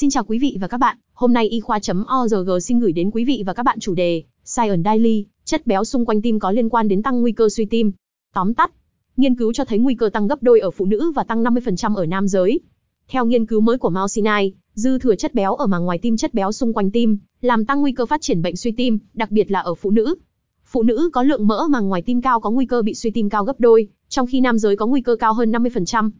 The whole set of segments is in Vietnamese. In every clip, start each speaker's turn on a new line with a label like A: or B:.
A: Xin chào quý vị và các bạn, hôm nay y khoa.org xin gửi đến quý vị và các bạn chủ đề Science Daily, chất béo xung quanh tim có liên quan đến tăng nguy cơ suy tim. Tóm tắt, nghiên cứu cho thấy nguy cơ tăng gấp đôi ở phụ nữ và tăng 50% ở nam giới. Theo nghiên cứu mới của Mount Sinai, dư thừa chất béo ở màng ngoài tim chất béo xung quanh tim, làm tăng nguy cơ phát triển bệnh suy tim, đặc biệt là ở phụ nữ. Phụ nữ có lượng mỡ màng ngoài tim cao có nguy cơ bị suy tim cao gấp đôi, trong khi nam giới có nguy cơ cao hơn 50%.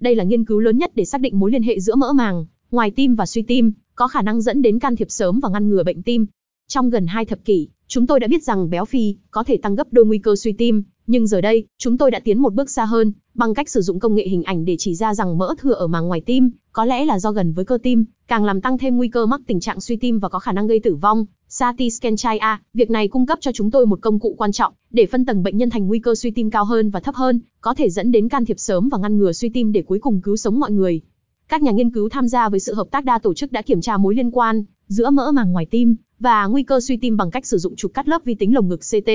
A: Đây là nghiên cứu lớn nhất để xác định mối liên hệ giữa mỡ màng, ngoài tim và suy tim, có khả năng dẫn đến can thiệp sớm và ngăn ngừa bệnh tim. Trong gần hai thập kỷ, chúng tôi đã biết rằng béo phì có thể tăng gấp đôi nguy cơ suy tim, nhưng giờ đây, chúng tôi đã tiến một bước xa hơn, bằng cách sử dụng công nghệ hình ảnh để chỉ ra rằng mỡ thừa ở màng ngoài tim, có lẽ là do gần với cơ tim, càng làm tăng thêm nguy cơ mắc tình trạng suy tim và có khả năng gây tử vong. Sati Scanchai A, việc này cung cấp cho chúng tôi một công cụ quan trọng để phân tầng bệnh nhân thành nguy cơ suy tim cao hơn và thấp hơn, có thể dẫn đến can thiệp sớm và ngăn ngừa suy tim để cuối cùng cứu sống mọi người. Các nhà nghiên cứu tham gia với sự hợp tác đa tổ chức đã kiểm tra mối liên quan giữa mỡ màng ngoài tim và nguy cơ suy tim bằng cách sử dụng chụp cắt lớp vi tính lồng ngực CT.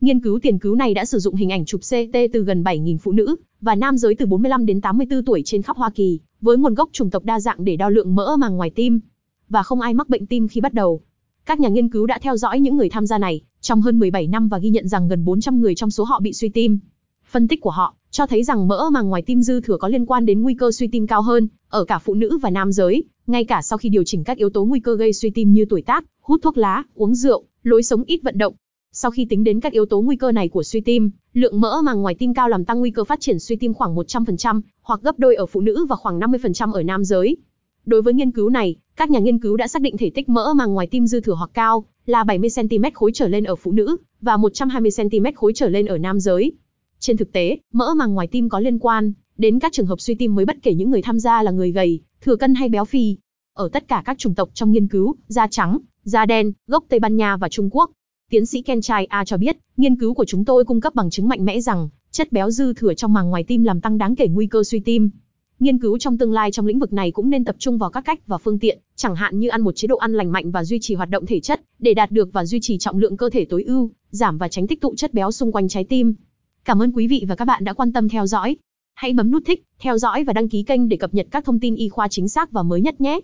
A: Nghiên cứu tiền cứu này đã sử dụng hình ảnh chụp CT từ gần 7.000 phụ nữ và nam giới từ 45 đến 84 tuổi trên khắp Hoa Kỳ, với nguồn gốc chủng tộc đa dạng để đo lượng mỡ màng ngoài tim. Và không ai mắc bệnh tim khi bắt đầu. Các nhà nghiên cứu đã theo dõi những người tham gia này trong hơn 17 năm và ghi nhận rằng gần 400 người trong số họ bị suy tim. Phân tích của họ cho thấy rằng mỡ màng ngoài tim dư thừa có liên quan đến nguy cơ suy tim cao hơn ở cả phụ nữ và nam giới, ngay cả sau khi điều chỉnh các yếu tố nguy cơ gây suy tim như tuổi tác, hút thuốc lá, uống rượu, lối sống ít vận động. Sau khi tính đến các yếu tố nguy cơ này của suy tim, lượng mỡ màng ngoài tim cao làm tăng nguy cơ phát triển suy tim khoảng 100% hoặc gấp đôi ở phụ nữ và khoảng 50% ở nam giới. Đối với nghiên cứu này, các nhà nghiên cứu đã xác định thể tích mỡ màng ngoài tim dư thừa hoặc cao là 70 cm khối trở lên ở phụ nữ và 120 cm khối trở lên ở nam giới. Trên thực tế, mỡ màng ngoài tim có liên quan đến các trường hợp suy tim mới bất kể những người tham gia là người gầy, thừa cân hay béo phì. Ở tất cả các chủng tộc trong nghiên cứu, da trắng, da đen, gốc Tây Ban Nha và Trung Quốc. Tiến sĩ Ken Chai A cho biết, nghiên cứu của chúng tôi cung cấp bằng chứng mạnh mẽ rằng chất béo dư thừa trong màng ngoài tim làm tăng đáng kể nguy cơ suy tim. Nghiên cứu trong tương lai trong lĩnh vực này cũng nên tập trung vào các cách và phương tiện, chẳng hạn như ăn một chế độ ăn lành mạnh và duy trì hoạt động thể chất, để đạt được và duy trì trọng lượng cơ thể tối ưu, giảm và tránh tích tụ chất béo xung quanh trái tim. Cảm ơn quý vị và các bạn đã quan tâm theo dõi. Hãy bấm nút thích, theo dõi và đăng ký kênh để cập nhật các thông tin y khoa chính xác và mới nhất nhé.